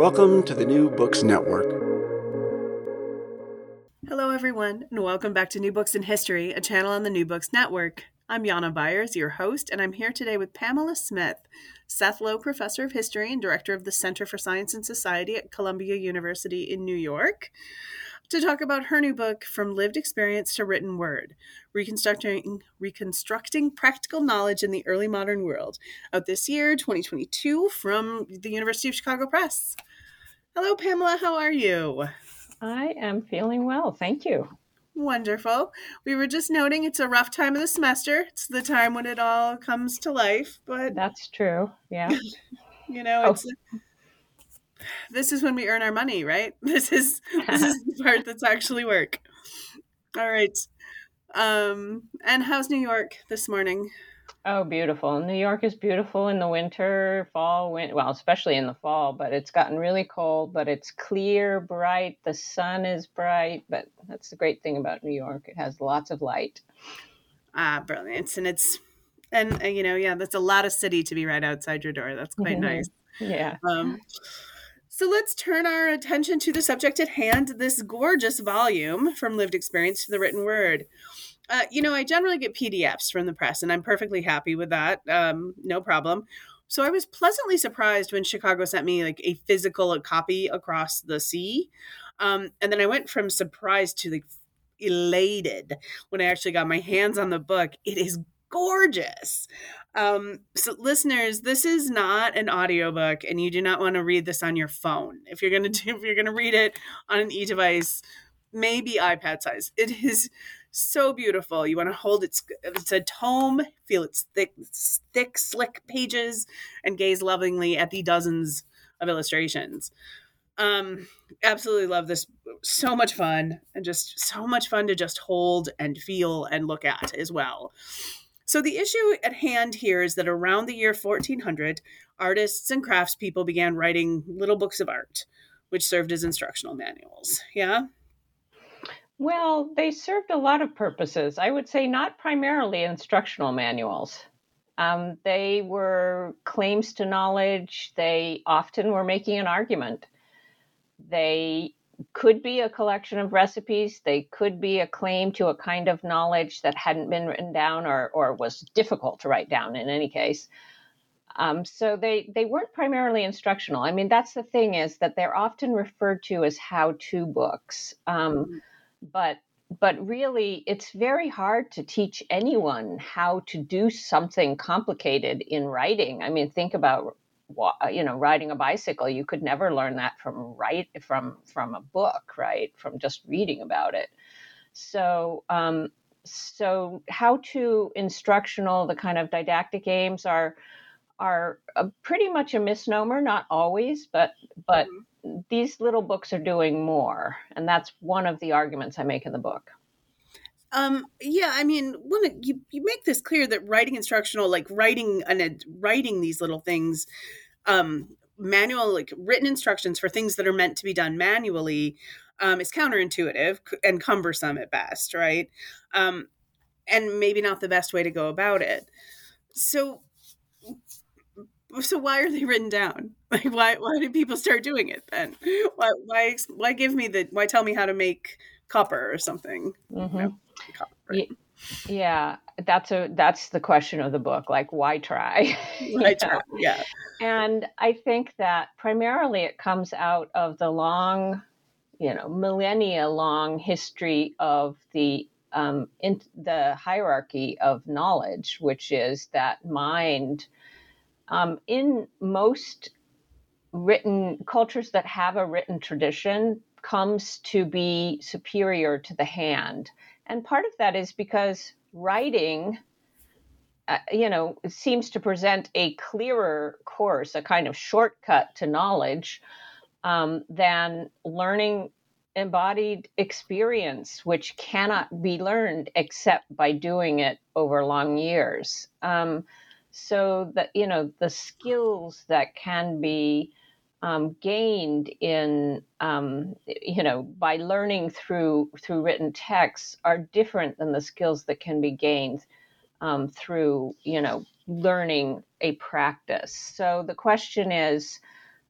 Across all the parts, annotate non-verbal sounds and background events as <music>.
Welcome to the New Books Network. Hello, everyone, and welcome back to New Books in History, a channel on the New Books Network. I'm Jana Byars, your host, and I'm here today with Pamela Smith, Seth Low Professor of History and Director of the Center for Science and Society at Columbia University in New York, to talk about her new book, From Lived Experience to Written Word Reconstructing, Reconstructing Practical Knowledge in the Early Modern World, out this year, 2022, from the University of Chicago Press. Hello, Pamela. How are you? I am feeling well. Thank you. Wonderful. We were just noting it's a rough time of the semester. It's the time when it all comes to life, but that's true. Yeah. <laughs> you know, oh. it's this is when we earn our money, right? <laughs> This is this is the <laughs> part that's actually work. All right. Um and how's New York this morning? Oh, beautiful. New York is beautiful in the winter, fall, win- well, especially in the fall, but it's gotten really cold, but it's clear, bright. The sun is bright, but that's the great thing about New York. It has lots of light. Ah, brilliant. And it's, and, uh, you know, yeah, that's a lot of city to be right outside your door. That's quite nice. Yeah. Um, so let's turn our attention to the subject at hand this gorgeous volume from lived experience to the written word. Uh, you know, I generally get PDFs from the press, and I'm perfectly happy with that. Um, no problem. So I was pleasantly surprised when Chicago sent me like a physical copy across the sea. Um, and then I went from surprised to like elated when I actually got my hands on the book. It is gorgeous. Um, so listeners, this is not an audiobook and you do not want to read this on your phone. If you're going to do, <laughs> if you're going to read it on an e-device, maybe iPad size. It is so beautiful. You want to hold its it's a tome, feel its thick, thick, slick pages, and gaze lovingly at the dozens of illustrations. Um, absolutely love this. So much fun, and just so much fun to just hold and feel and look at as well. So the issue at hand here is that around the year 1400, artists and craftspeople began writing little books of art, which served as instructional manuals. Yeah. Well, they served a lot of purposes. I would say not primarily instructional manuals. Um, they were claims to knowledge. They often were making an argument. They could be a collection of recipes. They could be a claim to a kind of knowledge that hadn't been written down or, or was difficult to write down in any case. Um, so they, they weren't primarily instructional. I mean, that's the thing is that they're often referred to as how-to books. Um, mm-hmm but but really it's very hard to teach anyone how to do something complicated in writing i mean think about you know riding a bicycle you could never learn that from right from from a book right? From just reading about it. So um, so how to instructional the kind of didactic games are are a, pretty much a misnomer not always but but mm-hmm. these little books are doing more, and that's one of the arguments I make in the book. Um, yeah, I mean, when you you make this clear that writing instructional, like writing and writing these little things, um, manual like written instructions for things that are meant to be done manually um, is counterintuitive and cumbersome at best right? Um, and maybe not the best way to go about it. So so why are they written down? <laughs> Like why why did people start doing it then? Why why why give me the why tell me how to make copper or something mm-hmm. you know, copper. yeah that's a that's the question of the book like why try <laughs> why try yeah and i think that primarily it comes out of the long you know millennia long history of the um, in the hierarchy of knowledge which is that mind um, in most written cultures that have a written tradition comes to be superior to the hand and part of that is because writing, uh, you know, seems to present a clearer course, a kind of shortcut to knowledge um, than learning embodied experience, which cannot be learned except by doing it over long years. Um, so that you know the skills that can be um, gained in um, you know by learning through through written texts are different than the skills that can be gained um, through you know learning a practice. So the question is,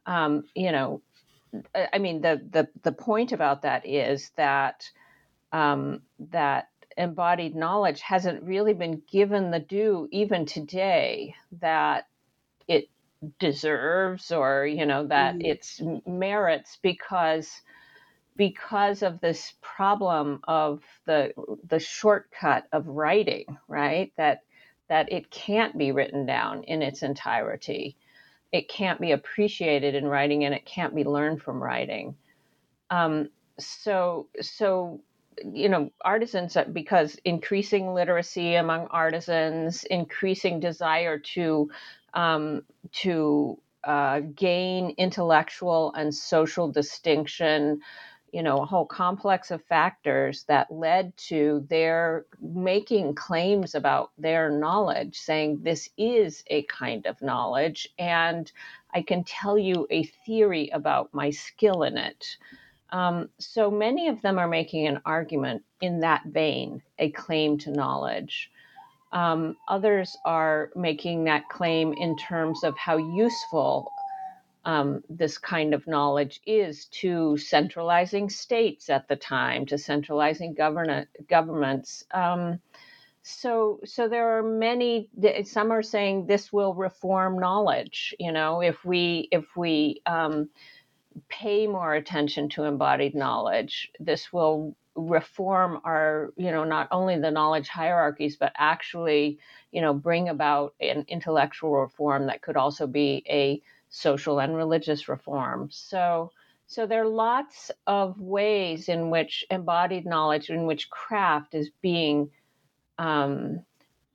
um, you know, I mean the the the point about that is that um, that embodied knowledge hasn't really been given the due even today that deserves or you know that mm. it's merits because because of this problem of the the shortcut of writing right? That that it can't be written down in its entirety. It can't be appreciated in writing and it can't be learned from writing. Um, so so you know artisans uh, because increasing literacy among artisans increasing desire to um, to uh, gain intellectual and social distinction, you know, a whole complex of factors that led to their making claims about their knowledge, saying this is a kind of knowledge, and I can tell you a theory about my skill in it. Um, so many of them are making an argument in that vein, a claim to knowledge. Um, others are making that claim in terms of how useful um, this kind of knowledge is to centralizing states at the time, to centralizing govern- governments. Um, so, so there are many. Some are saying this will reform knowledge. You know, if we if we um, pay more attention to embodied knowledge, this will reform our you know not only the knowledge hierarchies but actually you know bring about an intellectual reform that could also be a social and religious reform. So so there are lots of ways in which embodied knowledge in which craft is being um,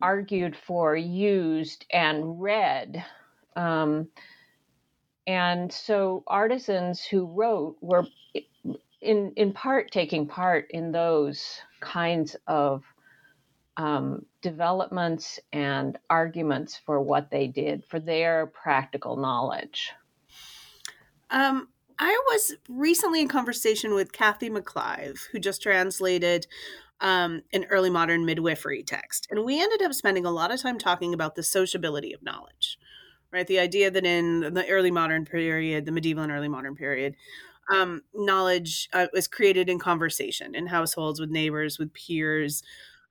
argued for used and read. Um, and so artisans who wrote were in in part taking part in those kinds of um, developments and arguments for what they did for their practical knowledge. Um, I was recently in conversation with Cathy McClive, who just translated um, an early modern midwifery text, and we ended up spending a lot of time talking about the sociability of knowledge. Right, the idea that in the early modern period, the medieval and early modern period, um, knowledge uh, was created in conversation in households with neighbors with peers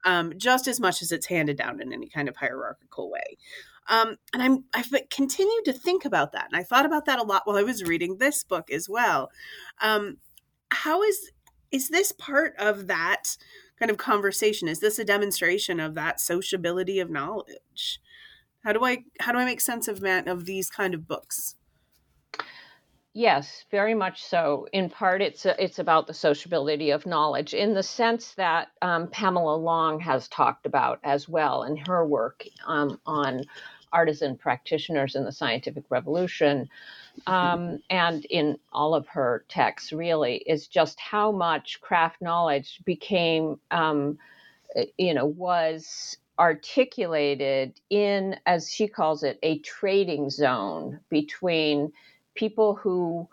um, just as much as it's handed down in any kind of hierarchical way. Um, and i'm i've continued to think about that and i thought about that a lot while i was reading this book as well. Um, how is is this part of that kind of conversation is this a demonstration of that sociability of knowledge? How do i how do i make sense of man of these kind of books Yes, very much so. In part, it's a, it's about the sociability of knowledge in the sense that um, Pamela Long has talked about as well in her work um, on artisan practitioners in the scientific revolution, um, and in all of her texts, really, is just how much craft knowledge became, um, you know, was articulated in, as she calls it, a trading zone between people who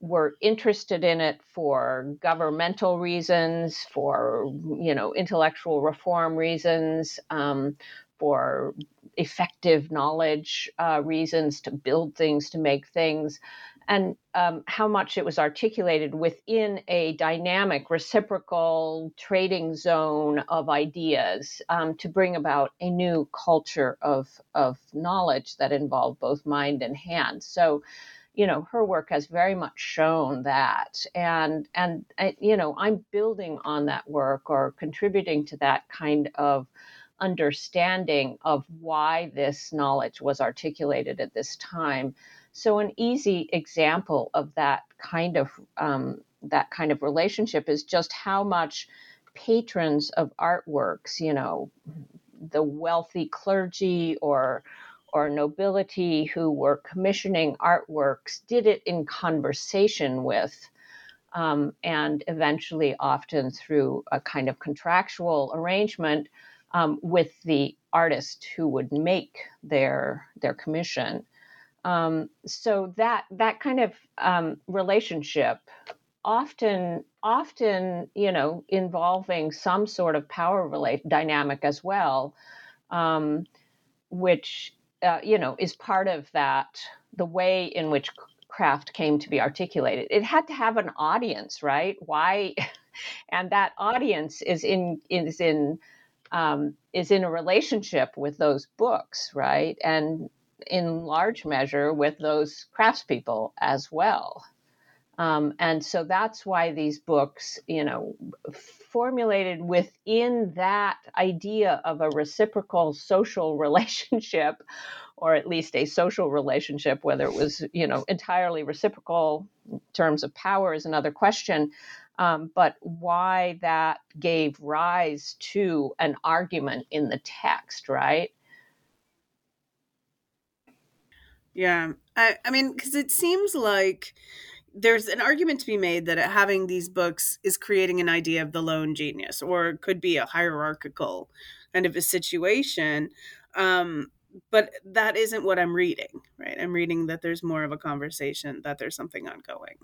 were interested in it for governmental reasons, for you know intellectual reform reasons, um, for effective knowledge uh, reasons to build things, to make things, and um, how much it was articulated within a dynamic, reciprocal trading zone of ideas um, to bring about a new culture of of knowledge that involved both mind and hand. So you know her work has very much shown that. And and you know i'm building on that work or contributing to that kind of understanding of why this knowledge was articulated at this time. So an easy example of that kind of um, that kind of relationship is just how much patrons of artworks you know the wealthy clergy or or nobility who were commissioning artworks did it in conversation with, um, and eventually, often through a kind of contractual arrangement um, with the artist who would make their their commission. Um, so that that kind of um, relationship, often often you know involving some sort of power relate dynamic as well, um, which uh, you know, is part of that, the way in which craft came to be articulated. It had to have an audience, right? Why? <laughs> and that audience is in is in um, is in a relationship with those books, right? And in large measure with those craftspeople as well. Um, and so that's why these books, you know, formulated within that idea of a reciprocal social <laughs> relationship, or at least a social relationship, whether it was, you know, entirely reciprocal in terms of power is another question. Um, but why that gave rise to an argument in the text, right? Yeah. I, I mean, because it seems like there's an argument to be made that having these books is creating an idea of the lone genius or it could be a hierarchical kind of a situation. Um, but that isn't what i'm reading right? I'm reading that there's more of a conversation that there's something ongoing.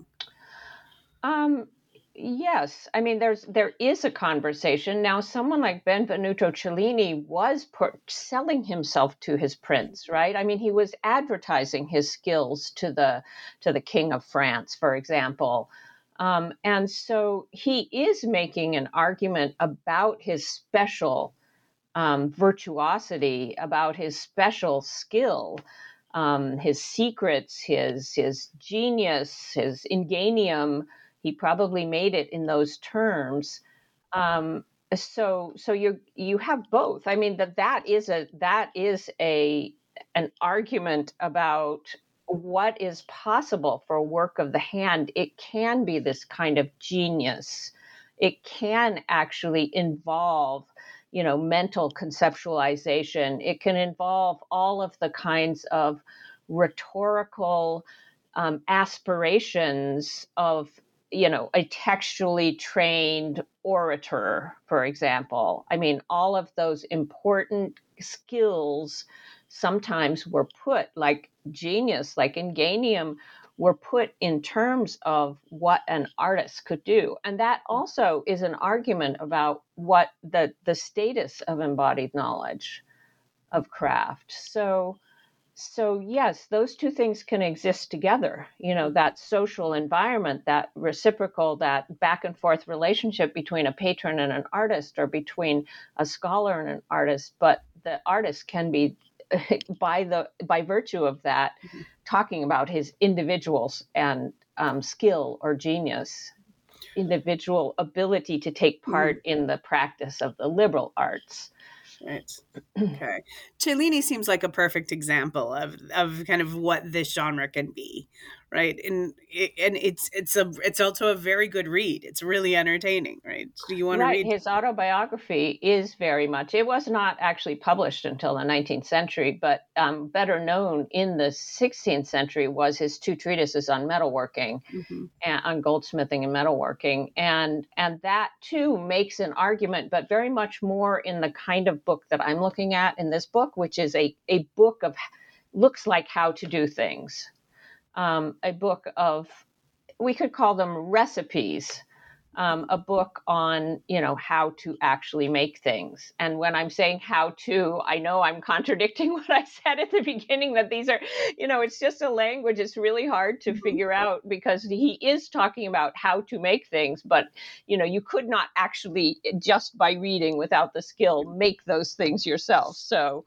Um, Yes, I mean there's there is a conversation now. Someone like Benvenuto Cellini was selling himself to his prince, right? I mean he was advertising his skills to the to the king of France, for example, um, and so he is making an argument about his special um, virtuosity, about his special skill. Um, his secrets, his his genius, his ingenium, he probably made it in those terms. Um, so so you you have both. I mean that that is a that is a an argument about what is possible for work of the hand. It can be this kind of genius. It can actually involve you know mental conceptualization it can involve all of the kinds of rhetorical um, aspirations of you know, a textually trained orator, for example. I mean, all of those important skills sometimes were put, like genius, like ingenium, were put in terms of what an artist could do. And that also is an argument about what the, the status of embodied knowledge of craft. So, so yes those two things can exist together you know that social environment that reciprocal that back and forth relationship between a patron and an artist or between a scholar and an artist but the artist can be <laughs> by the by virtue of that mm-hmm. talking about his individuals and um, skill or genius individual ability to take part mm-hmm. in the practice of the liberal arts Right. <clears throat> Okay. Cellini seems like a perfect example of of kind of what this genre can be, right? And it, and it's it's a it's also a very good read. It's really entertaining, right? Do you want right. to read? His autobiography is very much. It was not actually published until the 19th century, but um, better known in the 16th century was his two treatises on metalworking, mm-hmm. and, on goldsmithing and metalworking, and and that too makes an argument, but very much more in the kind of book that I'm looking at in this book, which is a a book of looks like how to do things um, a book of, we could call them recipes um, a book on you know how to actually make things. And when i'm saying how to i know i'm <laughs> contradicting what i said at the beginning that these are you know it's just a language. It's really hard to mm-hmm. figure out because he is talking about how to make things but you know you could not actually just by reading without the skill make those things yourself. So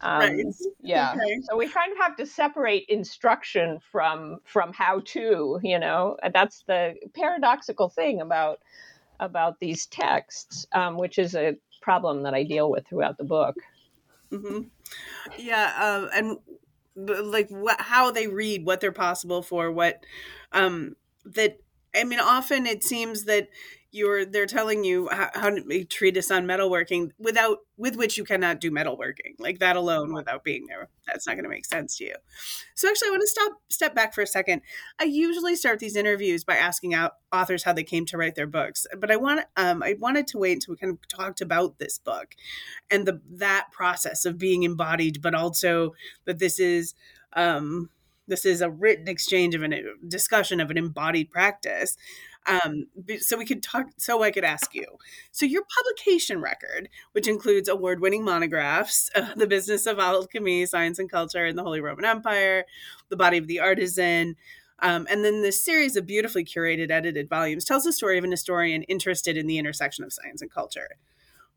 um, right. <laughs> Yeah. Okay. So we kind of have to separate instruction from from how to. You know, that's the paradoxical thing about about these texts, um, which is a problem that I deal with throughout the book. Mm-hmm. Yeah, uh, and like what, how they read, what they're possible for, what um, that. I mean, often it seems that you're they're telling you how, how to treat treatise on metalworking without with which you cannot do metalworking like that alone without being there that's not going to make sense to you. So actually i want to stop step back for a second. I usually start these interviews by asking out authors how they came to write their books but i want um, i wanted to wait until we kind of talked about this book and the that process of being embodied but also that this is um this is a written exchange of a discussion of an embodied practice um, so we could talk, so I could ask you. So your publication record, which includes award-winning monographs, <laughs> uh, "The Business of Alchemy: Science and Culture in the Holy Roman Empire," "The Body of the Artisan," um, and then this series of beautifully curated, edited volumes tells the story of an historian interested in the intersection of science and culture.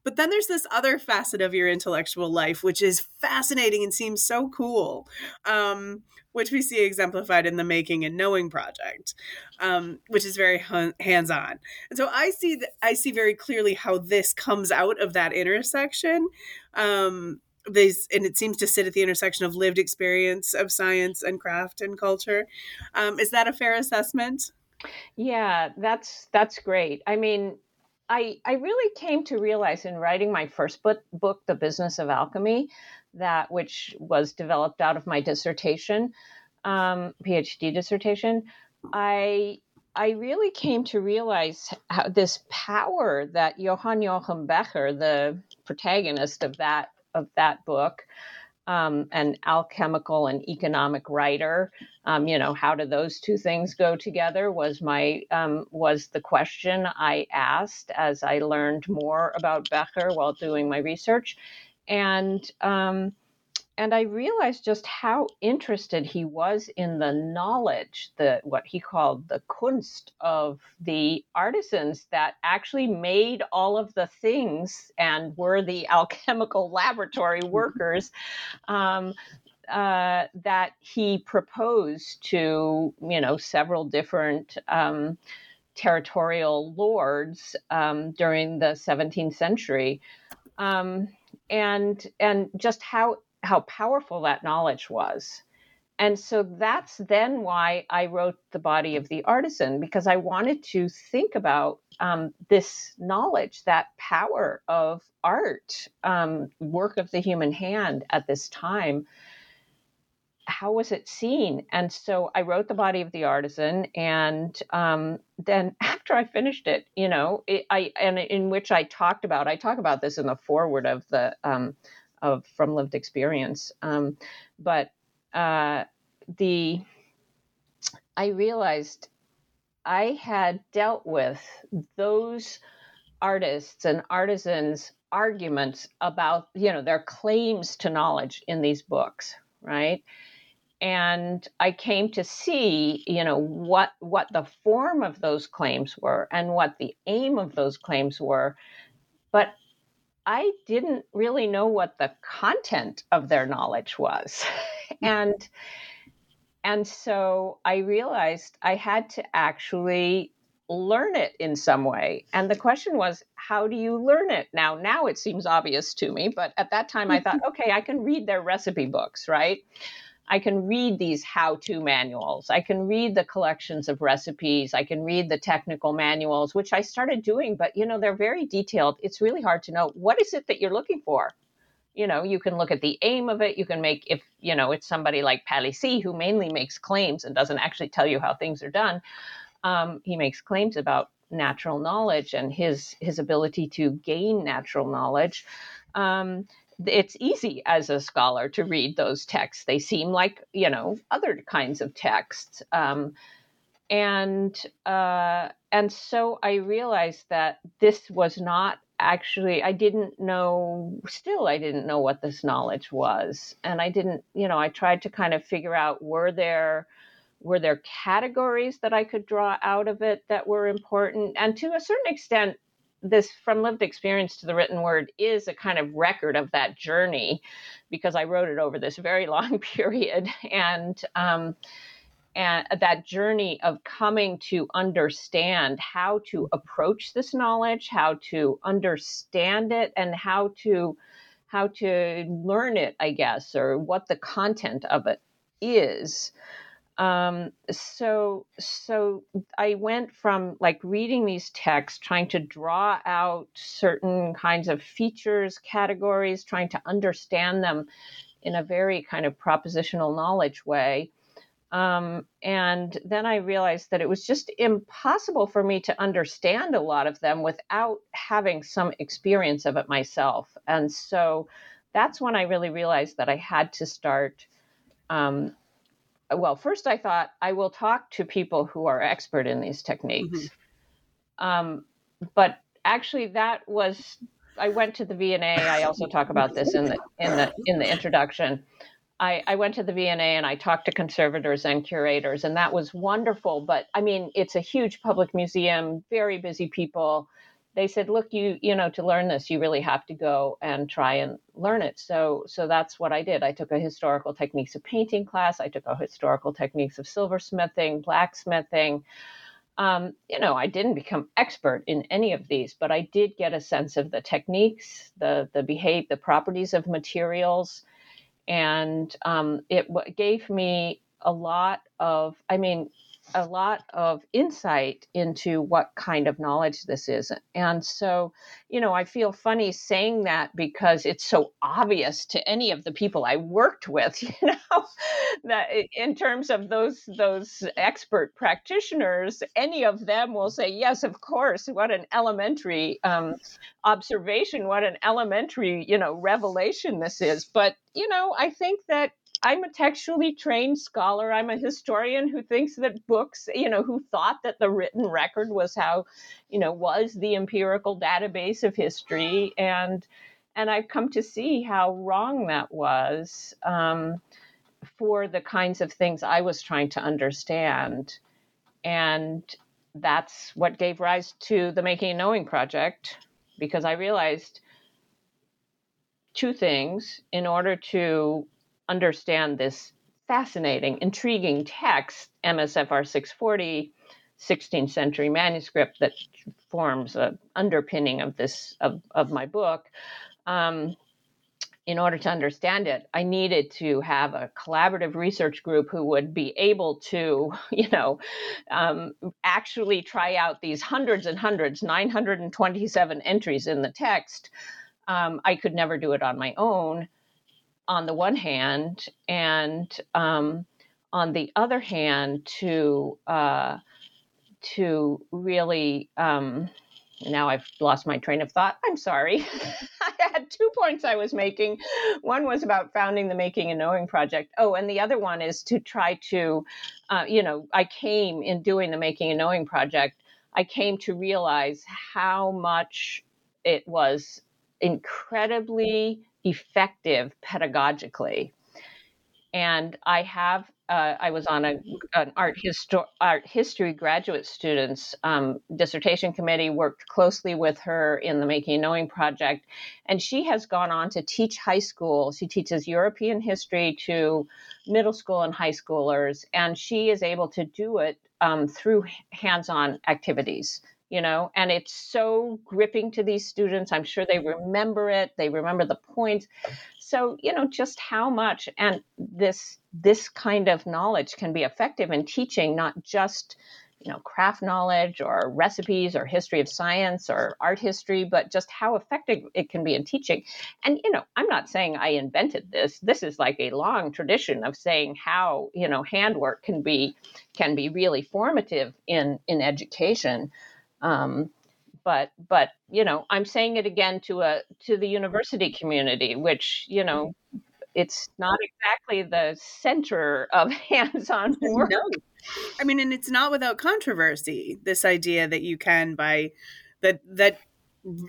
But then there's this other facet of your intellectual life, which is fascinating and seems so cool, um, which we see exemplified in the Making and Knowing project, um, which is very hands-on. And so I see th- I see very clearly how this comes out of that intersection. Um, these and it seems to sit at the intersection of lived experience of science and craft and culture. Um, is that a fair assessment? Yeah, that's that's great. I mean, I, I really came to realize in writing my first book, book, The Business of Alchemy, that which was developed out of my dissertation, um, PhD dissertation, I I really came to realize how this power that Johann Joachim Becher, the protagonist of that of that book, um, an alchemical and economic writer. Um, you know, how do those two things go together? Was my um, was the question I asked as I learned more about Becher while doing my research, and um, and I realized just how interested he was in the knowledge, the what he called the kunst of the artisans that actually made all of the things and were the <laughs> alchemical laboratory workers um, uh, that he proposed to, you know, several different. Um, territorial lords um, during the 17th century um, and and just how how powerful that knowledge was. And so that's then why I wrote The Body of the Artisan, because I wanted to think about um, this knowledge, that power of art, um, work of the human hand at this time. How was it seen? And so I wrote The Body of the Artisan. And um, then <laughs> after I finished it, you know, it, I, and in which I talked about, I talk about this in the foreword of the, um, of from lived experience. Um, but uh, the I realized I had dealt with those artists and artisans arguments about you know their claims to knowledge in these books right and i came to see you know what what the form of those claims were and what the aim of those claims were but I didn't really know what the content of their knowledge was. <laughs> Mm. and and so I realized I had to actually learn it in some way. And the question was, how do you learn it? Now, now it seems obvious to me, but at that time I thought, <laughs> okay, I can read their recipe books, right? I can read these how to manuals. I can read the collections of recipes. I can read the technical manuals, which I started doing, but you know, they're very detailed. It's really hard to know what is it that you're looking for. You know, you can look at the aim of it. You can make, if, you know, it's somebody like Palissy who mainly makes claims and doesn't actually tell you how things are done. Um, he makes claims about natural knowledge and his his ability to gain natural knowledge. Um, it's easy as a scholar to read those texts. They seem like you know other kinds of texts, um, and uh, and so I realized that this was not actually I didn't know. Still, I didn't know what this knowledge was, and I didn't. You know, I tried to kind of figure out were there were there categories that I could draw out of it that were important, and to a certain extent this from lived experience to the written word is a kind of record of that journey because I wrote it over this very <laughs> long period. And um, and that journey of coming to understand how to approach this knowledge, how to understand it, and how to how to learn it, I guess, or what the content of it is um, so so i went from like reading these texts trying to draw out certain kinds of features categories trying to understand them in a very kind of propositional knowledge way um, and then i realized that it was just impossible for me to understand a lot of them without having some experience of it myself and so that's when i really realized that i had to start um, well, first I thought I will talk to people who are expert in these techniques. Mm-hmm. Um, but actually, that was I went to the V&A. I also talk about this in the in the in the introduction. I, I went to the V&A and I talked to conservators and curators, and that was wonderful. But I mean, it's a huge public museum, very busy people they said, look, you you know, to learn this, you really have to go and try and learn it. So so that's what I did. I took a historical techniques of painting class. I took a historical techniques of silversmithing, blacksmithing. Um, you know, I didn't become expert in any of these, but I did get a sense of the techniques, the the behave, the properties of materials, and um, it w- gave me a lot of. I mean, a lot of insight into what kind of knowledge this is. And so, you know, I feel funny saying that because it's so obvious to any of the people I worked with, <laughs> you know, that in terms of those those expert practitioners, any of them will say, yes, of course, what an elementary um, observation, what an elementary, you know, revelation this is. But, you know, I think that I'm a textually trained scholar. I'm a historian who thinks that books, you know, who thought that the written record was how, you know, was the empirical database of history, and and I've come to see how wrong that was um, for the kinds of things I was trying to understand, and that's what gave rise to the Making and Knowing project, because I realized two things in order to understand this fascinating, intriguing text, MSFR 640, 16th century manuscript that forms an underpinning of this of, of my book. Um, in order to understand it, I needed to have a collaborative research group who would be able to, <laughs> you know, um, actually try out these hundreds and hundreds, 927 entries in the text. Um, I could never do it on my own on the one hand, and um, on the other hand, to uh, to really um, now I've lost my train of thought. I'm sorry. <laughs> I had two points I was making. One was about founding the Making and Knowing Project. Oh, and the other one is to try to, uh, you know, I came in doing the Making and Knowing Project, I came to realize how much it was incredibly effective pedagogically. And I have, uh, I was on a, an art, histo- art history graduate students um, dissertation committee, worked closely with her in the Making Knowing project. And she has gone on to teach high school. She teaches European history to middle school and high schoolers. And she is able to do it um, through hands on activities you know and it's so gripping to these students i'm sure they mm-hmm. remember it they remember the points. So you know just how much and this this kind of knowledge can be effective in teaching not just you know craft knowledge or recipes or history of science or art history but just how effective it can be in teaching. And you know i'm not saying i invented this this is like a long tradition of saying how you know handwork can be can be really formative in in education um, but but you know i'm saying it again to a to the university community which you know it's not exactly the center of <laughs> hands-on work. no. i mean and it's not without controversy this idea that you can by that that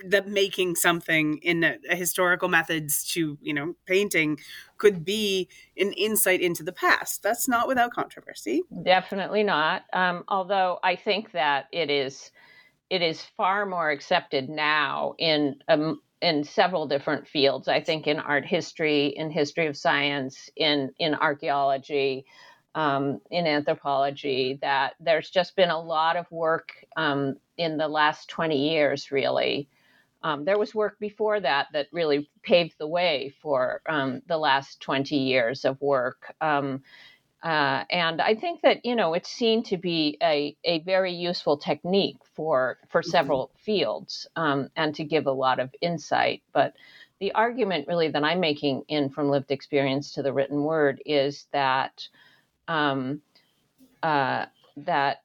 that making something in a, a historical methods to you know painting could be an insight into the past. That's not without controversy. Definitely not. Um, although i think that it is it is far more accepted now in um, in several different fields. I think in art history, in history of science, in in archaeology, um, in anthropology. That there's just been a lot of work um, in the last 20 years, really. Um, there was work before that that really paved the way for um, the last 20 years of work. Uh, and I think that you know it's seen to be a, a very useful technique for for mm-hmm. several fields um, and to give a lot of insight. But the argument really that I'm making in from lived experience to the written word is that um, uh, that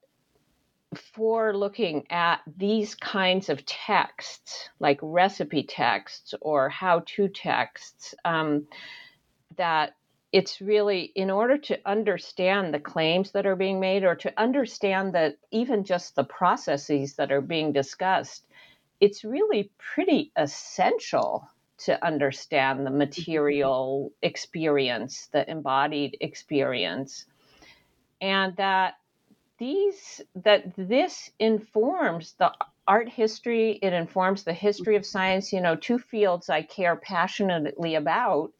for looking at these kinds of texts, like recipe texts or how-to texts, um, that it's really in order to understand the claims that are being made or to understand that even just the processes that are being discussed it's really pretty essential to understand the mm-hmm. material experience the embodied experience. And that these that this informs the art history it informs the history of mm-hmm. science you know two fields i care passionately about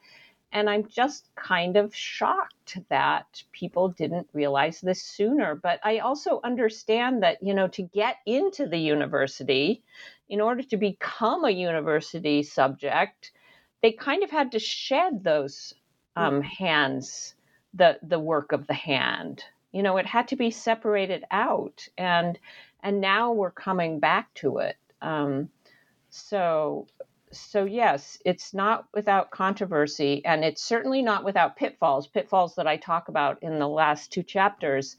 and I'm just kind of shocked that people didn't realize this sooner. But I also understand that, you know, to get into the university, in order to become a university subject, they kind of had to shed those um, mm. hands, the the work of the hand. You know, it had to be separated out, and and now we're coming back to it. Um, so so yes, it's not without controversy, and it's certainly not without pitfalls. Pitfalls that I talk about in the last two chapters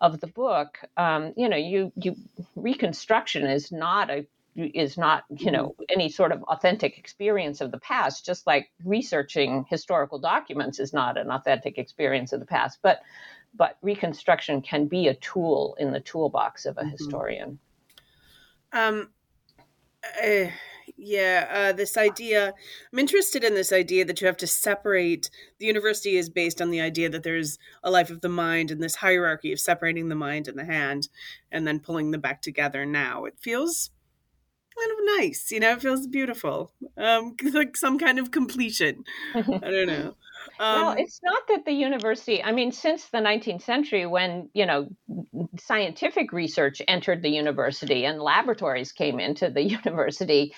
of the book. Um, you know, you you reconstruction is not a is not you know mm-hmm. any sort of authentic experience of the past just like researching historical documents is not an authentic experience of the past but but reconstruction can be a tool in the toolbox of a mm-hmm. historian um uh, yeah, uh, this idea. I'm interested in this idea that you have to separate. The university is based on the idea that there's a life of the mind and this hierarchy of separating the mind and the hand, and then pulling them back together. Now it feels kind of nice, you know. It feels beautiful, um, <laughs> like some kind of completion. I don't <laughs> know. Um, well, it's not that the university, I mean, since the 19th century, when, you know, scientific research entered the university and laboratories came into the <laughs> university,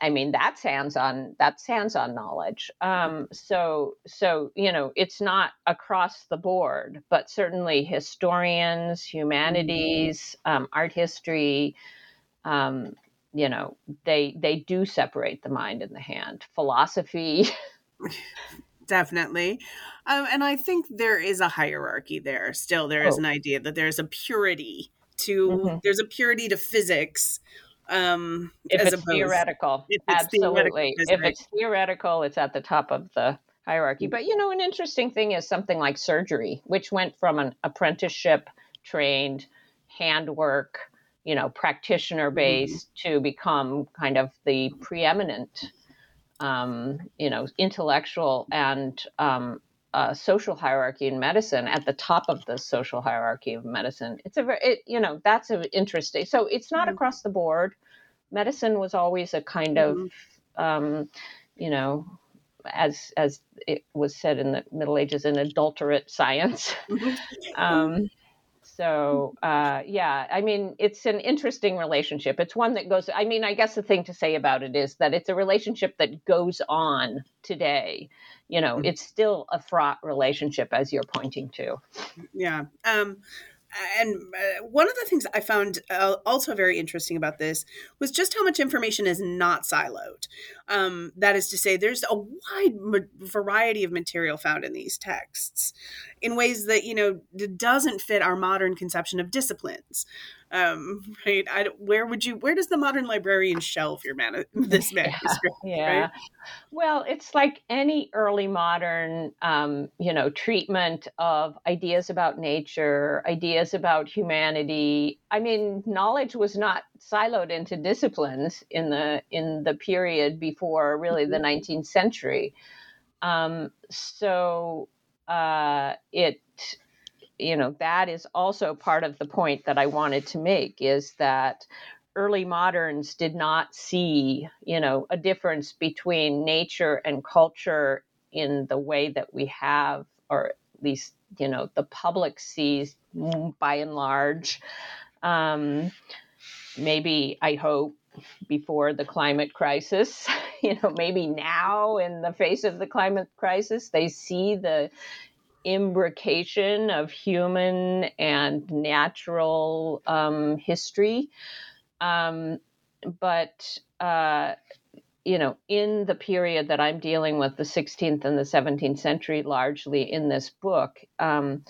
I mean, that's hands-on. That's hands-on knowledge. Um, so, so you know, it's not across the board, but certainly historians, humanities, um, art history, um, you know, they they do separate the mind and the hand. Philosophy. <laughs> definitely. Um, and i think there is a hierarchy there still. There is oh. an idea that there's a purity to mm-hmm. there's a purity to physics um if it's opposed, theoretical. if it's absolutely. Theoretical if it's theoretical it's at the top of the hierarchy. But you know an interesting thing is something like surgery which went from an apprenticeship trained handwork you know practitioner based mm-hmm. to become kind of the preeminent um, you know, intellectual and um, uh, social hierarchy in medicine at the top of the social hierarchy of medicine. It's a very, it, you know, that's a interesting. So it's not mm-hmm. across the board. Medicine was always a kind mm-hmm. of, um, you know, as as it was said in the Middle Ages, an adulterate science. Mm-hmm. <laughs> um, so uh, yeah, I mean, it's an interesting relationship. It's one that goes. I mean, I guess the thing to say about it is that it's a relationship that goes on today. You know, mm-hmm. it's still a fraught relationship, as you're pointing to. Yeah. Um, and uh, one of the things I found uh, also very interesting about this was just how much information is not siloed. Um, that is to say, there's a wide variety of material found in these texts in ways that, you know, doesn't fit our modern conception of disciplines. Um, right? I, where would you? Where does the modern librarian shelf your man <laughs> this manuscript? Yeah. yeah. Right? Well, it's like any early modern, um, you know, treatment of ideas about nature, ideas about humanity. I mean, knowledge was not siloed into disciplines in the in the period before really the 19th mm-hmm. century. Um, so uh, it you know that is also part of the point that i wanted to make is that early moderns did not see you know a difference between nature and culture in the way that we have or at least you know the public sees by and large. Um, maybe i hope before the climate crisis <laughs> you know maybe now in the face of the climate crisis they see the imbrication of human and natural um, history. Um, but, uh, you know, in the period that I'm dealing with, the 16th and the 17th century, largely in this book, um,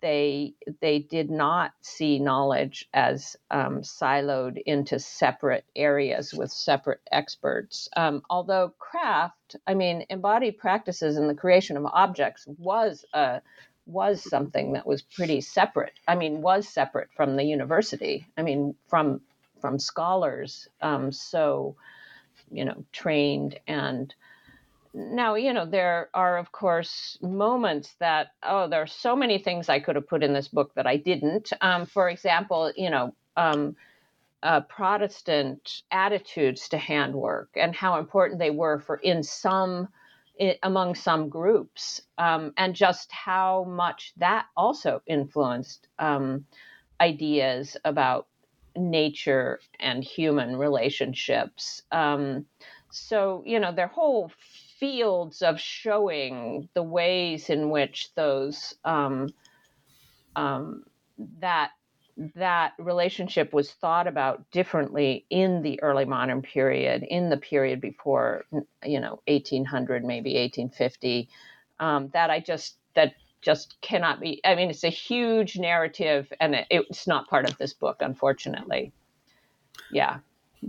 they they did not see knowledge as um, siloed into separate areas with separate experts. Um, although craft, I mean, embodied practices in the creation of objects was a was something that was pretty separate. I mean, was separate from the university. I mean, from from scholars, um, so you know, trained and now you know there are of course moments that oh there are so many things i could have put in this book that i didn't. Um, for example you know um, uh, protestant attitudes to handwork and how important they were for in some among some groups um, and just how much that also influenced um, ideas about nature and human relationships. Um, so you know their whole fields of showing the ways in which those um, um, that that relationship was thought about differently in the early modern period, in the period before, you know, 1800, maybe 1850. Um, that I just that just cannot be. I mean, it's a huge narrative, and it, it's not part of this book, unfortunately. Yeah. <laughs>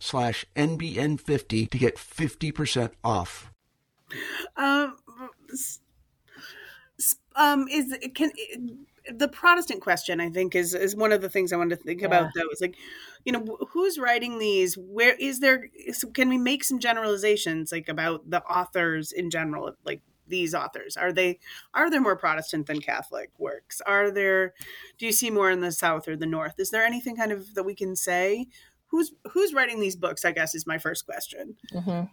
slash NBN50 to get 50% off. Um, um, is can the Protestant question? I think is is one of the things I wanted to think yeah. about. Though is like, you know, who's writing these? Where is there? Can we make some generalizations like about the authors in general? Like these authors are they are there more protestant than catholic works are there do you see more in the south or the north is there anything kind of that we can say who's who's writing these books i guess is my first question. Mm-hmm.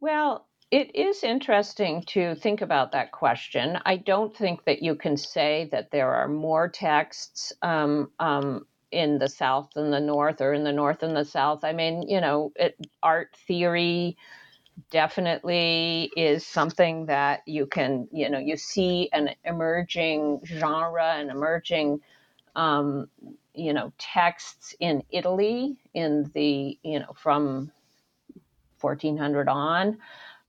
well it is interesting to think about that question. I don't think that you can say that there are more texts um, um, in the south than the north or in the north and the south. I mean you know it, art theory definitely is something that you can you know you see an emerging genre an emerging um, you know texts in Italy in the you know from 1400 on.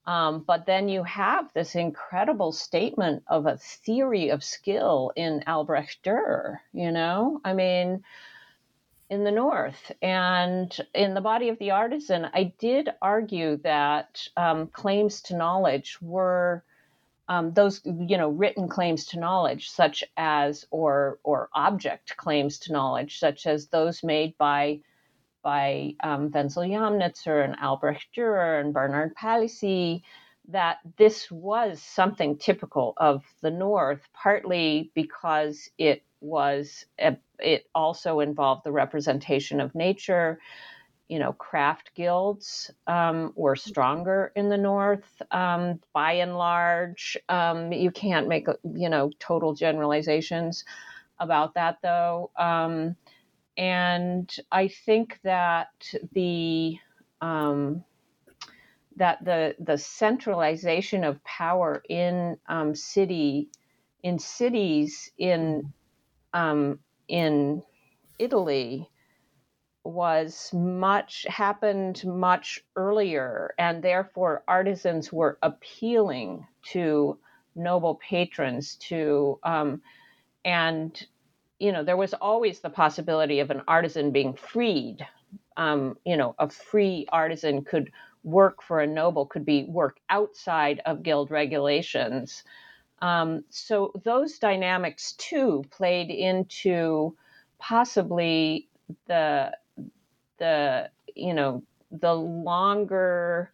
Um, but then you have this incredible statement of a theory of skill in Albrecht Dürer. You know, I mean, in the North and in the body of the artisan, I did argue that um, claims to knowledge were um, those you know written claims to knowledge, such as or or object claims to knowledge, such as those made by by um, Wenzel Jamnitzer and Albrecht Dürer and Bernard Palissy, that this was something typical of the North, partly because it was a, it also involved the representation of nature. You know, craft guilds um, were stronger in the North um, by and large. Um, you can't make you know total generalizations about that though. Um, and I think that the um, that the the centralization of power in um, city in cities in in Italy was much happened much earlier, and therefore artisans were appealing to noble patrons to um, and you know there was always the possibility of an artisan being freed um, you know a free artisan could work for a noble could be work outside of guild regulations. Um, so those dynamics too played into possibly the the you know the longer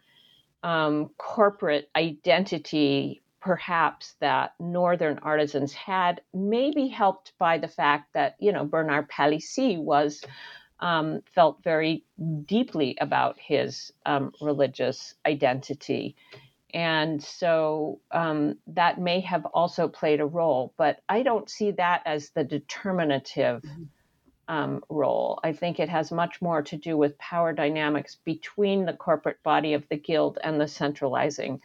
um, corporate identity perhaps that northern artisans had maybe helped by the fact that you know bernard palissy was um, felt very deeply about his um, religious identity. And so um, that may have also played a role, but I don't see that as the determinative mm-hmm. Um, role. I think it has much more to do with power dynamics between the corporate body of the guild and the centralizing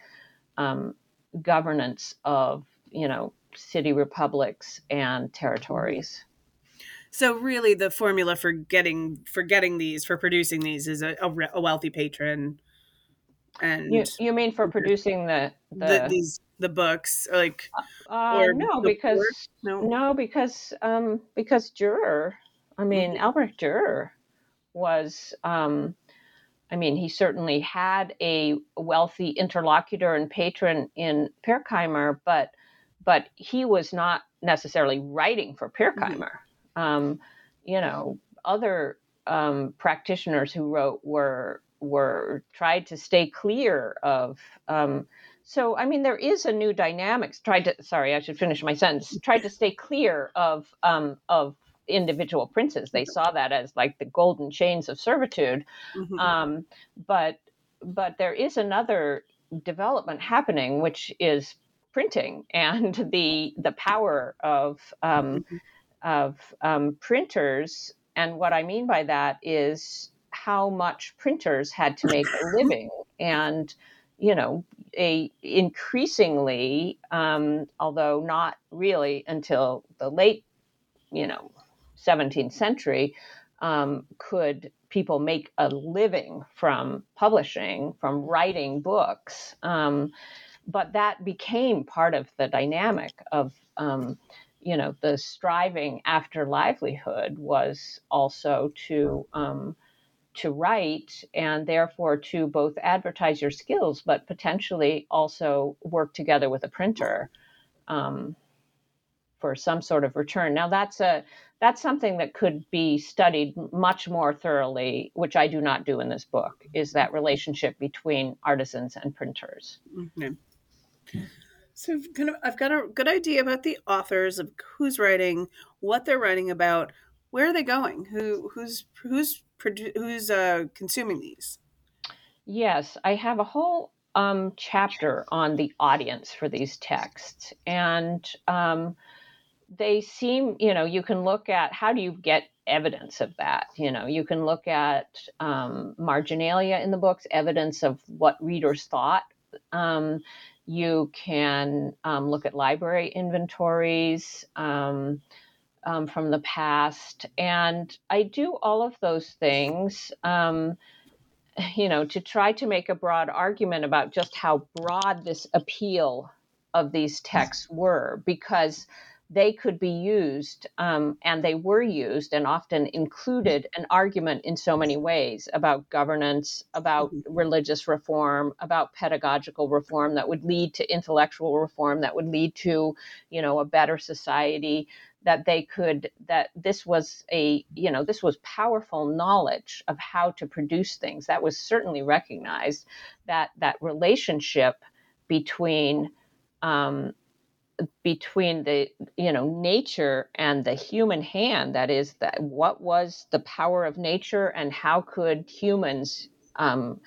um, governance of, you know, city republics and territories. So really, the formula for getting for getting these for producing these is a, a, a wealthy patron. And you, you mean for producing the the, the these the books like uh, or no because no no because um because Dürer I mean mm-hmm. Albrecht Dürer was um I mean, he certainly had a wealthy interlocutor and patron in Pirkheimer, but but he was not necessarily writing for mm-hmm. Um, you know, other um, practitioners who wrote were were tried to stay clear of. Um, so, I mean, there is a new dynamics. Tried to sorry, I should finish my sentence. Tried to stay clear of um, of individual princes. They saw that as like the golden chains of servitude. Mm-hmm. Um, but but there is another development happening, which is printing <laughs> and the the power of um, mm-hmm of um, printers. And what I mean by that is how much printers had to make a living. And, you know, a increasingly, um, although not really until the late, you know, 17th century, um, could people make a living from publishing, from writing books. Um, but that became part of the dynamic of um, you know the striving after livelihood was also to um, to write and therefore to both advertise your skills but potentially also work together with a printer um, for some sort of return now that's a that's something that could be studied much more thoroughly which i do not do in this book is that relationship between artisans and printers mm-hmm. So kind of, I've got a good idea about the authors of who's writing, what they're writing about, where are they going, who who's who's who's uh, consuming these. Yes, I have a whole um, chapter on the audience for these texts, and um, they seem, you know, you can look at how do you get evidence of that. You know, you can look at um, marginalia in the books, evidence of what readers thought. Um, you can um, look at library inventories um, um, from the past. And I do all of those things, um, you know, to try to make a broad argument about just how broad this appeal of these texts were, because they could be used, um, and they were used and often included an argument in so many ways about governance, about mm-hmm. religious reform, about pedagogical reform that would lead to intellectual reform, that would lead to, you know, a better society. That they could, that this was a, you know, this was powerful knowledge of how to produce things. That was certainly recognized. That that relationship between um, between the you know nature and the human hand that is that what was the power of nature and how could humans um,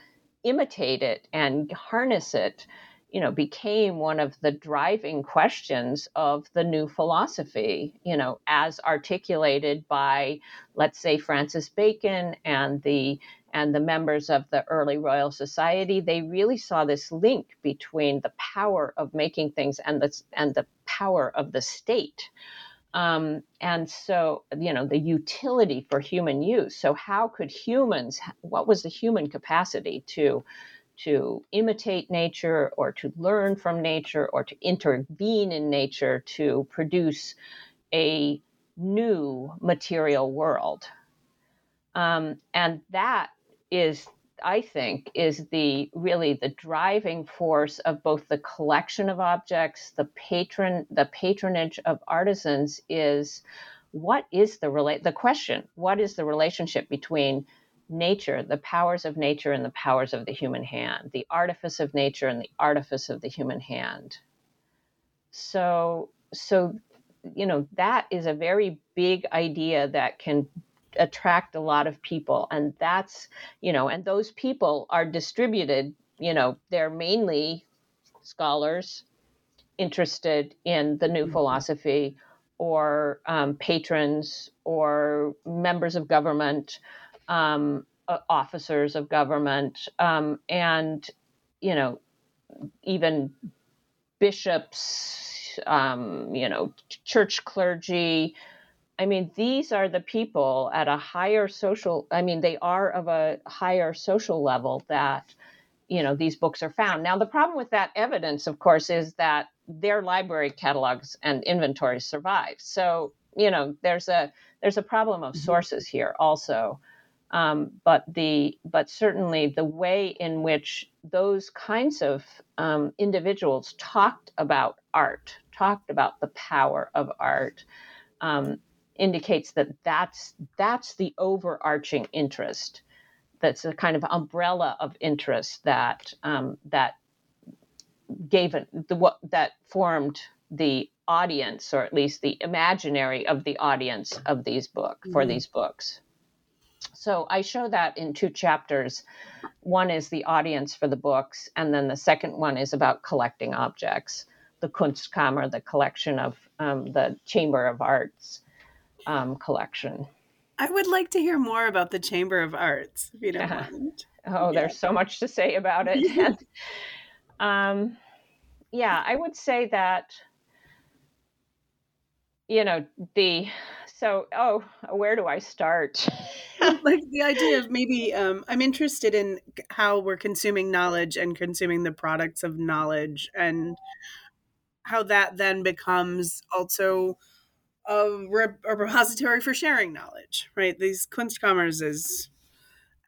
imitate it and harness it you know became one of the driving questions of the new philosophy you know as articulated by let's say francis bacon and the and the members of the early Royal Society, they really saw this link between the power of making things and the and the power of the state. Um, and so, you know, the utility for human use. So, how could humans? What was the human capacity to to imitate nature, or to learn from nature, or to intervene in nature to produce a new material world? Um, and that is I think is the really the driving force of both the collection of objects, the patron, the patronage of artisans is what is the relate the question, what is the relationship between nature, the powers of nature and the powers of the human hand, the artifice of nature and the artifice of the human hand. So so you know that is a very big idea that can attract a lot of people and that's you know and those people are distributed you know they're mainly scholars interested in the new mm-hmm. philosophy or um, patrons or members of government um, uh, officers of government um, and you know even bishops um, you know church clergy I mean, these are the people at a higher social, I mean, they are of a higher social level that, you know, these books are found. Now, the problem with that evidence, of course, is that their library catalogs and inventories survive. So, you know, there's a there's a problem of mm-hmm. sources here also. Um, but the but certainly the way in which those kinds of um, individuals talked about art, talked about the power of art, um, indicates that that's that's the overarching interest. That's a kind of umbrella of interest that um, that gave it the what that formed the audience, or at least the imaginary of the audience of these book for mm-hmm. these books. So I show that in two chapters. One is the audience for the books, and then the second one is about collecting objects, the Kunstkammer, the collection of um, the Chamber of Arts um, collection. I would like to hear more about the Chamber of Arts, if you don't yeah. <laughs> mind. Oh, yeah. there's so much to say about it. <laughs> um, yeah, I would say that, you know, the, so, oh, where do I start? <laughs> like the idea of maybe, um, I'm interested in how we're consuming knowledge and consuming the products of knowledge and how that then becomes also a, re- a repository for sharing knowledge, right? These Kunstkammers is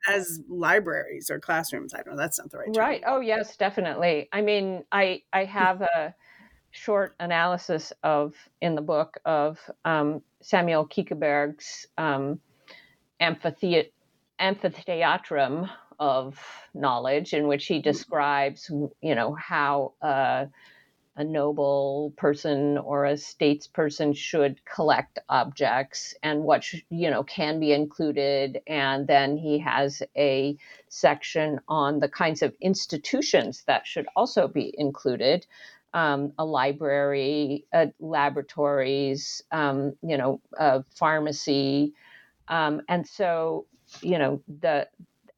as libraries or classrooms. I don't know. That's not the right. Term. Right. Oh yes, definitely. I mean, I I <laughs> have a short analysis of in the book of um, Samuel Quiccheberg's um, amphitheat- amphitheatrum of knowledge, in which he mm-hmm. describes, you know, how. Uh, a noble person or a statesperson should collect objects and what you know can be included and then he has a section on the kinds of institutions that should also be included um, a library uh, laboratories um, you know a pharmacy. Um, and so you know the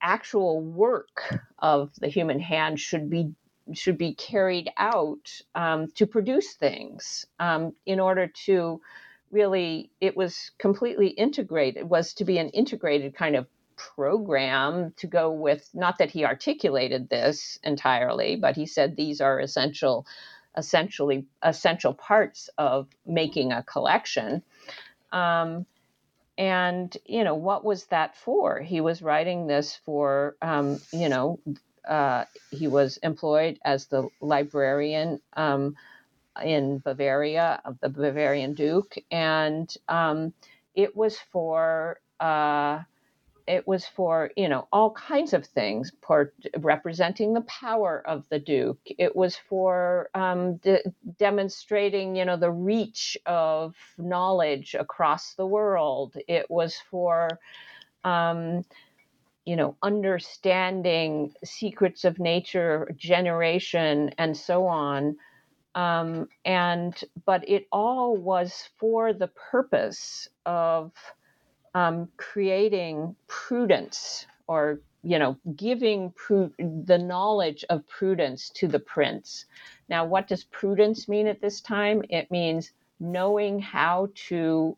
actual work of the human hand should be should be carried out um, to produce things um, in order to really it was completely integrated it was to be an integrated kind of program to go with not that he articulated this entirely but he said these are essential essentially essential parts of making a collection. Um, and you know what was that for? He was writing this for um, you know uh, he was employed as the librarian um, in Bavaria of the Bavarian Duke, and um, it was for uh, it was for you know all kinds of things for representing the power of the duke. It was for um, de- demonstrating you know the reach of knowledge across the world. It was for um, you know understanding secrets of nature generation and so on. Um, and but it all was for the purpose of um, creating prudence or you know giving pru- the knowledge of prudence to the prince. Now what does prudence mean at this time? It means knowing how to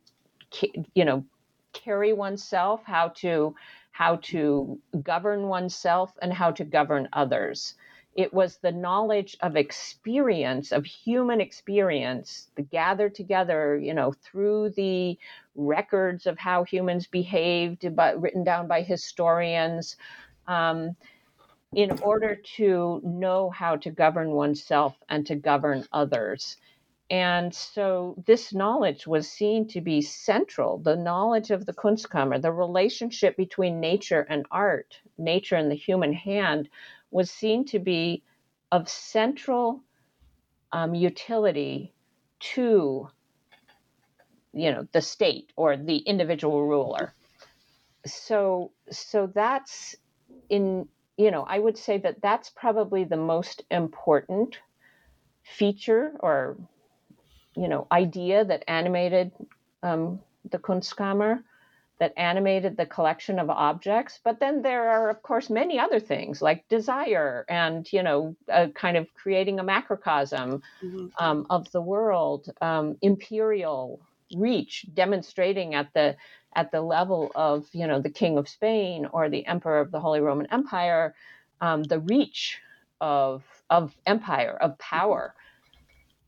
you know carry oneself how to how to govern oneself and how to govern others it was the knowledge of experience of human experience the gathered together you know through the records of how humans behaved but written down by historians um, in order to know how to govern oneself and to govern others. And so this knowledge was seen to be central the knowledge of the kunstkammer the relationship between nature and art nature and the human hand was seen to be of central um, utility to you know the state or the individual ruler. So so that's in you know i would say that that's probably the most important feature or you know idea that animated um, the kunstkammer that animated the collection of objects. But then there are, of course, many other things like desire and, you know, uh, kind of creating a macrocosm mm-hmm. um, of the world, um, imperial reach, demonstrating at the at the level of, you know, the King of Spain or the Emperor of the Holy Roman Empire, um, the reach of of empire of power.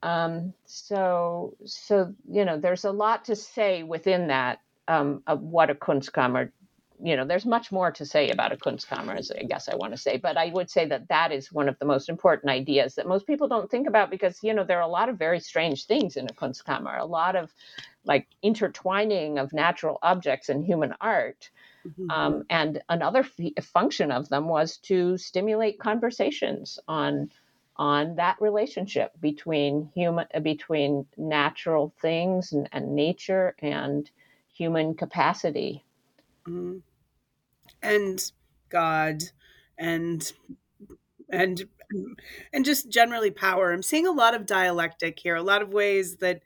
Um, so so you know, there's a lot to say within that um, of what a Kunstkammer, you know, there's much more to say about a Kunstkammer, as I guess I want to say, but I would say that that is one of the most important ideas that most people don't think about because, you know, there are a lot of very strange things in a Kunstkammer, a lot of like intertwining of natural objects and human art. Mm-hmm. Um, and another f- function of them was to stimulate conversations on on that relationship between human between natural things and, and nature and human capacity. Mm-hmm. And God and and and just generally power. I'm seeing a lot of dialectic here, a lot of ways that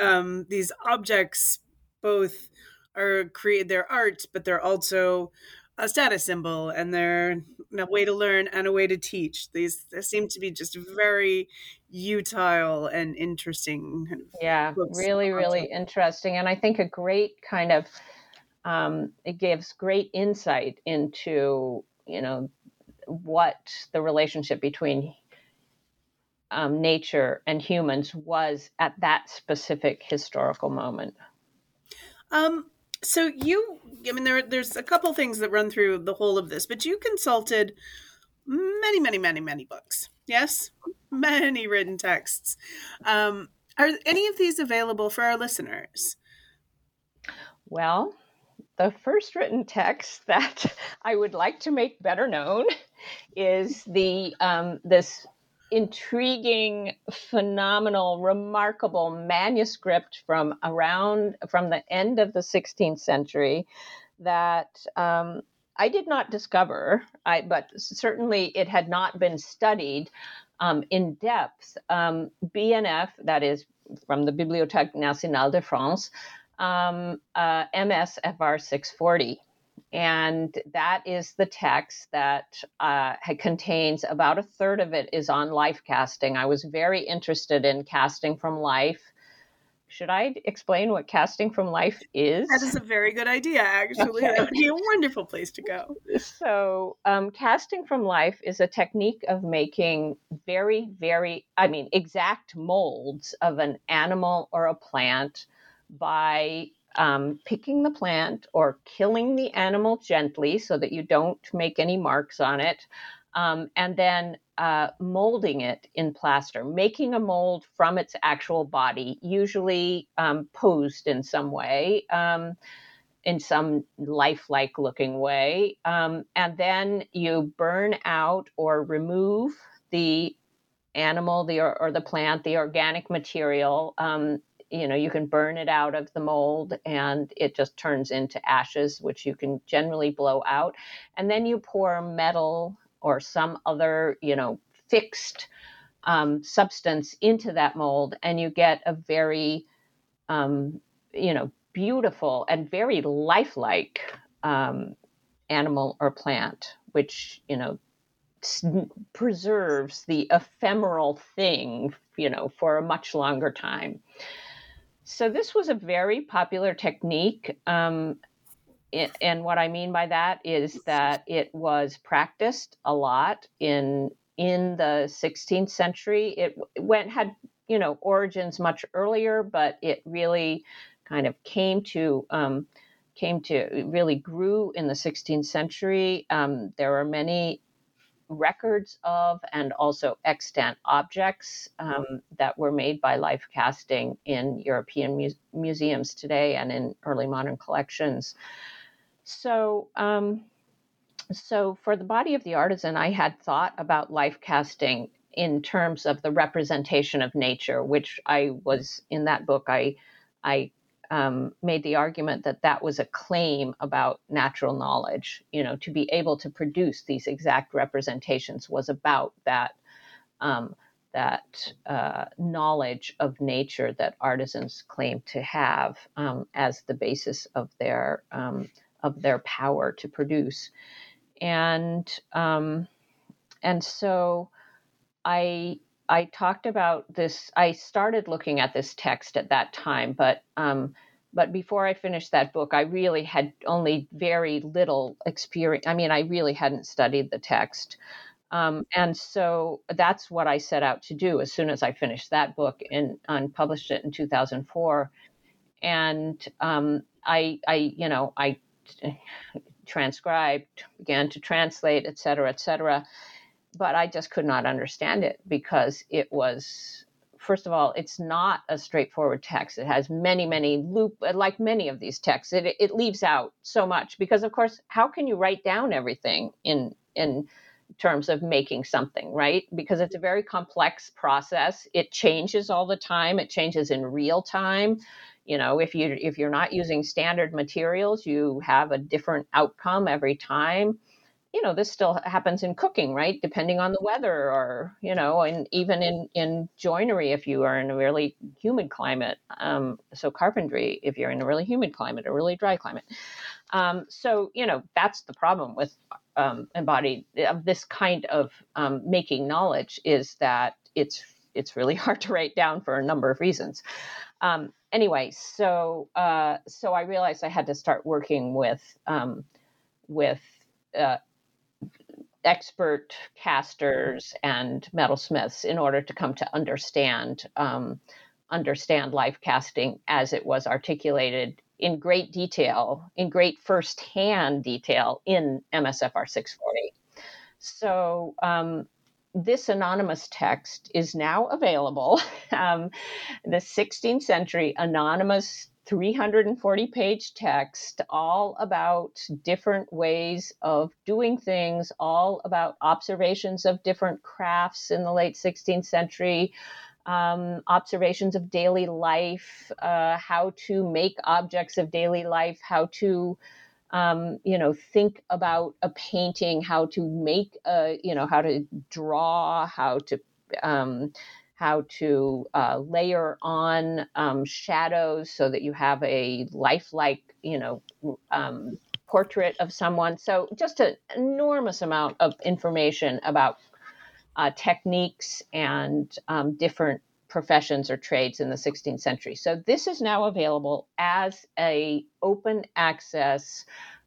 um, these objects both are create their art, but they're also a status symbol and they're a way to learn and a way to teach. These seem to be just very utile and interesting. Kind of yeah, really, really interesting. And I think a great kind of um, it gives great insight into you know what the relationship between um, nature and humans was at that specific historical moment. Um, so you, I mean, there there's a couple things that run through the whole of this, but you consulted many, many, many, many books. Yes, many written texts. Um, are any of these available for our listeners? Well, the first written text <laughs> that I would like to make better known is the um, this intriguing, phenomenal, remarkable manuscript from around from the end of the 16th century that um, I did not discover, I, but certainly it had not been studied um, in depth. Um, BNF, that is from the Bibliothèque Nationale de France, um, uh, MSFR 640 and that is the text that uh, contains about a third of it is on life casting. I was very interested in casting from life, should I explain what casting from life is? That is a very good idea, actually. Okay. That would be a wonderful place to go. So, um, casting from life is a technique of making very, very, I mean, exact molds of an animal or a plant by um, picking the plant or killing the animal gently so that you don't make any marks on it, um, and then uh, molding it in plaster, making a mold from its actual body, usually um, posed in some way, um, in some lifelike looking way. Um, and then you burn out or remove the animal the, or, or the plant, the organic material. Um, you know, you can burn it out of the mold and it just turns into ashes, which you can generally blow out. And then you pour metal or some other, you know, fixed um, substance into that mold, and you get a very, um, you know, beautiful and very lifelike um, animal or plant, which you know preserves the ephemeral thing, you know, for a much longer time. So this was a very popular technique. Um, it, and what I mean by that is that it was practiced a lot in in the 16th century. It went had you know origins much earlier, but it really kind of came to um, came to really grew in the 16th century. Um, there are many records of and also extant objects um, that were made by life casting in European mu- museums today and in early modern collections. So, um, so for the body of the artisan, I had thought about life casting in terms of the representation of nature, which I was in that book. I I um, made the argument that that was a claim about natural knowledge. You know, to be able to produce these exact representations was about that um, that uh, knowledge of nature that artisans claim to have um, as the basis of their um, of their power to produce. And um, and so I I talked about this. I started looking at this text at that time, but um, but before I finished that book, I really had only very little experience. I mean, I really hadn't studied the text. Um, and so that's what I set out to do as soon as I finished that book and, and published it in 2004. And um, I, I, you know, I transcribed, began to translate, et cetera, et cetera. But I just could not understand it because it was, first of all, it's not a straightforward text. It has many, many loop, like many of these texts, it, it leaves out so much because, of course, how can you write down everything in in terms of making something, right? Because it's a very complex process. It changes all the time. It changes in real time you know if you if you're not using standard materials you have a different outcome every time you know this still happens in cooking right? Depending on the weather or you know and even in in joinery if you are in a really humid climate um, so carpentry if you're in a really humid climate a really dry climate. Um, so you know that's the problem with um, embodied of this kind of um, making knowledge is that it's it's really <laughs> hard to write down for a number of reasons. Um, anyway, so uh, so I realized I had to start working with um, with uh, expert casters and metalsmiths in order to come to understand um, understand life casting as it was articulated in great detail, in great firsthand detail in MSFR 640. So um, this anonymous text is now available. <laughs> Um, the 16th century anonymous 340 page text, all about different ways of doing things, all about observations of different crafts in the late 16th century. Um, observations of daily life, uh, how to make objects of daily life, how to um, you know, think about a painting, how to make a, you know, how to draw, how to, um, how to uh, layer on um, shadows so that you have a lifelike, you know, um, portrait of someone. So just an enormous amount of information about uh, techniques and um, different professions or trades in the 16th century. So this is now available as a open access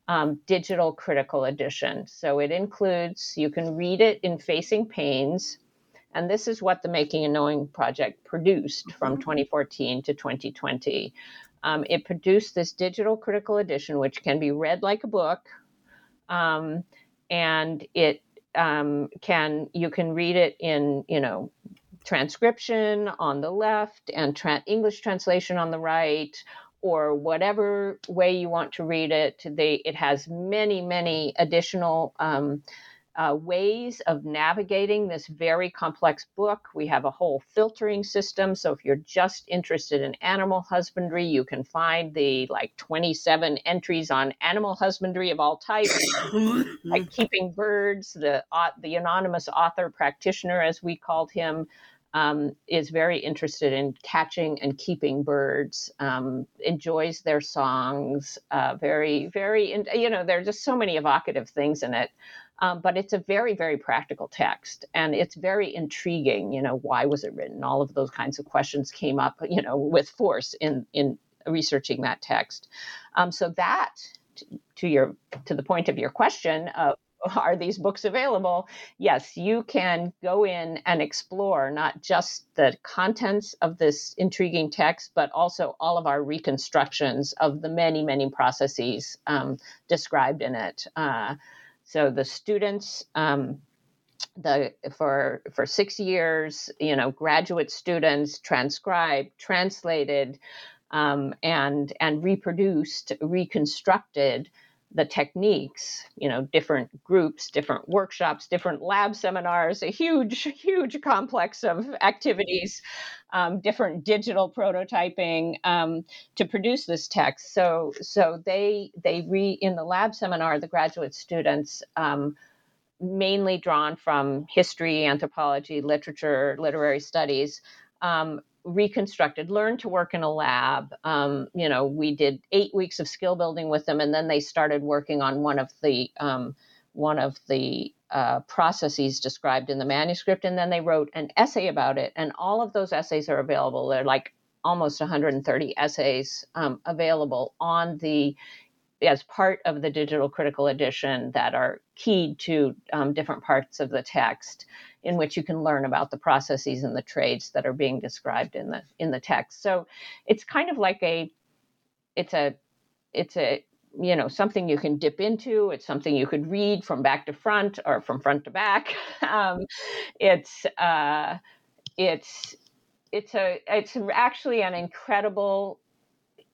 um, digital critical edition. So it includes, you can read it in facing panes. And this is what the Making and Knowing Project produced from mm-hmm. 2014 to 2020. Um, it produced this digital critical edition, which can be read like a book. Um, and it um, can, you can read it in, you know, transcription on the left and tra- English translation on the right, or whatever way you want to read it. They, it has many, many additional um, uh, ways of navigating this very complex book. We have a whole filtering system. So if you're just interested in animal husbandry, you can find the like 27 entries on animal husbandry of all types, like <coughs> keeping birds. The uh, the anonymous author practitioner, as we called him, um, is very interested in catching and keeping birds, um, enjoys their songs, uh, very, very, you know, there are just so many evocative things in it. Um, but it's a very, very practical text and it's very intriguing. You know, why was it written? All of those kinds of questions came up, you know, with force in, in researching that text. Um, so that, to your to the point of your question, <laughs> are these books available? Yes, you can go in and explore not just the contents of this intriguing text, but also all of our reconstructions of the many, many processes um, described in it. Uh, so the students, um, the for for six years, you know, graduate students transcribed, translated, um, and and reproduced, reconstructed the techniques, you know, different groups, different workshops, different lab seminars, a huge, huge complex of activities, um, different digital prototyping um, to produce this text. So, so they they re in the lab seminar, the graduate students. Um, mainly drawn from history, anthropology, literature, literary studies, um, reconstructed, learned to work in a lab. Um, you know, we did eight weeks of skill building with them, and then they started working on one of the um, one of the uh, processes described in the manuscript, and then they wrote an essay about it. And all of those essays are available. They're like almost 130 essays um, available on the as part of the digital critical edition that are keyed to um, different parts of the text in which you can learn about the processes and the trades that are being described in the in the text so it's kind of like a it's a it's a you know something you can dip into it's something you could read from back to front or from front to back. <laughs> Um, it's uh, it's it's a it's actually an incredible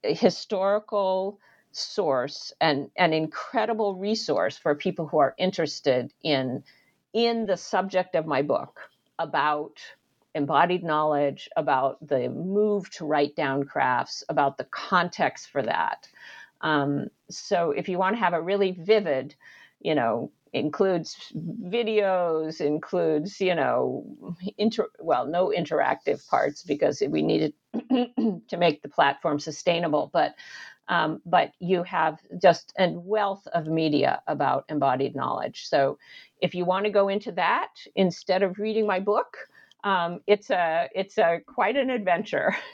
historical source and an incredible resource for people who are interested in in the subject of my book about embodied knowledge about the move to write down crafts about the context for that um, so if you want to have a really vivid you know includes videos includes you know inter well no interactive parts because we needed <clears throat> to make the platform sustainable but um, but you have just a wealth of media about embodied knowledge. So if you want to go into that instead of reading my book, um, it's a it's a quite an adventure. <laughs>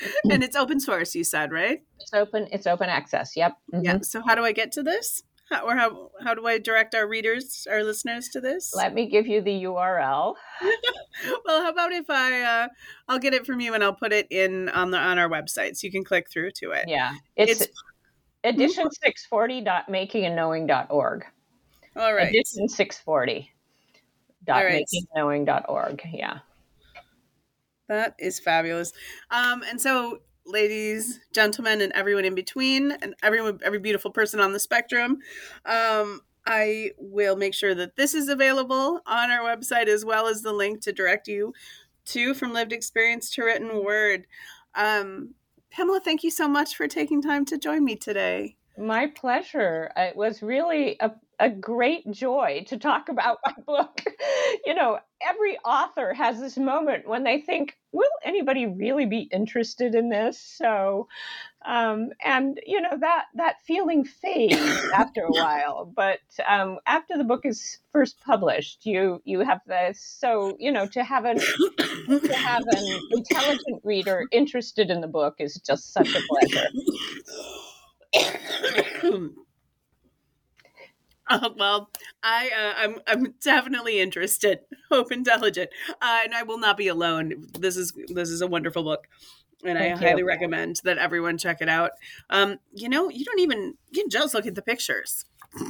<laughs> and it's open source, you said, right? It's open. It's open access. Yep. Mm-hmm. Yeah. So how do I get to this? How, or how how do I direct our readers, our listeners to this? Let me give you the URL. <laughs> well, how about if I uh, I'll get it from you and I'll put it in on the on our website so you can click through to it. Yeah, it's, it's edition six forty dot making and knowing dot org. All right, edition six forty dot making knowing dot org. Yeah. That is fabulous. Um, and so ladies, gentlemen, and everyone in between, and everyone, every beautiful person on the spectrum. Um, I will make sure that this is available on our website as well as the link to direct you to from lived experience to written word. Um, Pamela, thank you so much for taking time to join me today. My pleasure. It was really a, a great joy to talk about my book. <laughs> you know, every author has this moment when they think, will anybody really be interested in this? So, um, and you know that that feeling fades <coughs> after a while. But um, after the book is first published, you you have this. So you know to have an to have an intelligent reader interested in the book is just such a pleasure. <coughs> <coughs> Uh, well, I uh, I'm I'm definitely interested. <laughs> Hope intelligent, uh, and I will not be alone. This is this is a wonderful book, and Thank I you. highly recommend that everyone check it out. Um, you know, you don't even you can just look at the pictures. <laughs>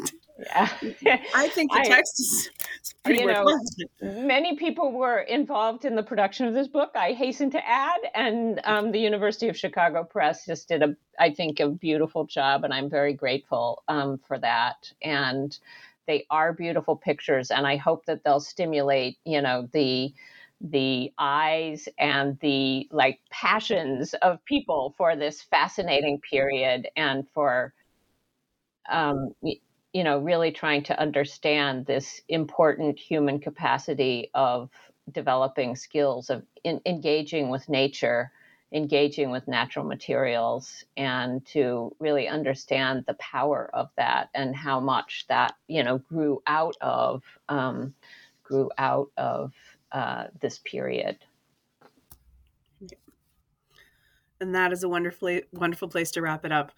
Yeah, <laughs> I think the text is, pretty you know, Many people were involved in the production of this book. I hasten to add, and um, the University of Chicago Press just did a, I think, a beautiful job, and I'm very grateful um, for that. And they are beautiful pictures, and I hope that they'll stimulate, you know, the the eyes and the like passions of people for this fascinating period and for um, you know, really trying to understand this important human capacity of developing skills of in, engaging with nature, engaging with natural materials, and to really understand the power of that and how much that you know grew out of um, grew out of uh, this period. And that is a wonderfully wonderful place to wrap it up.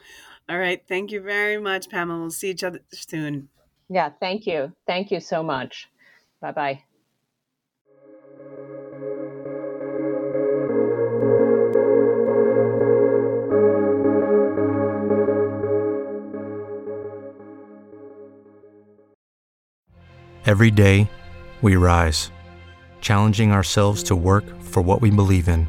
All right. Thank you very much, Pamela. We'll see each other soon. Yeah. Thank you. Thank you so much. Bye bye. Every day, we rise, challenging ourselves to work for what we believe in.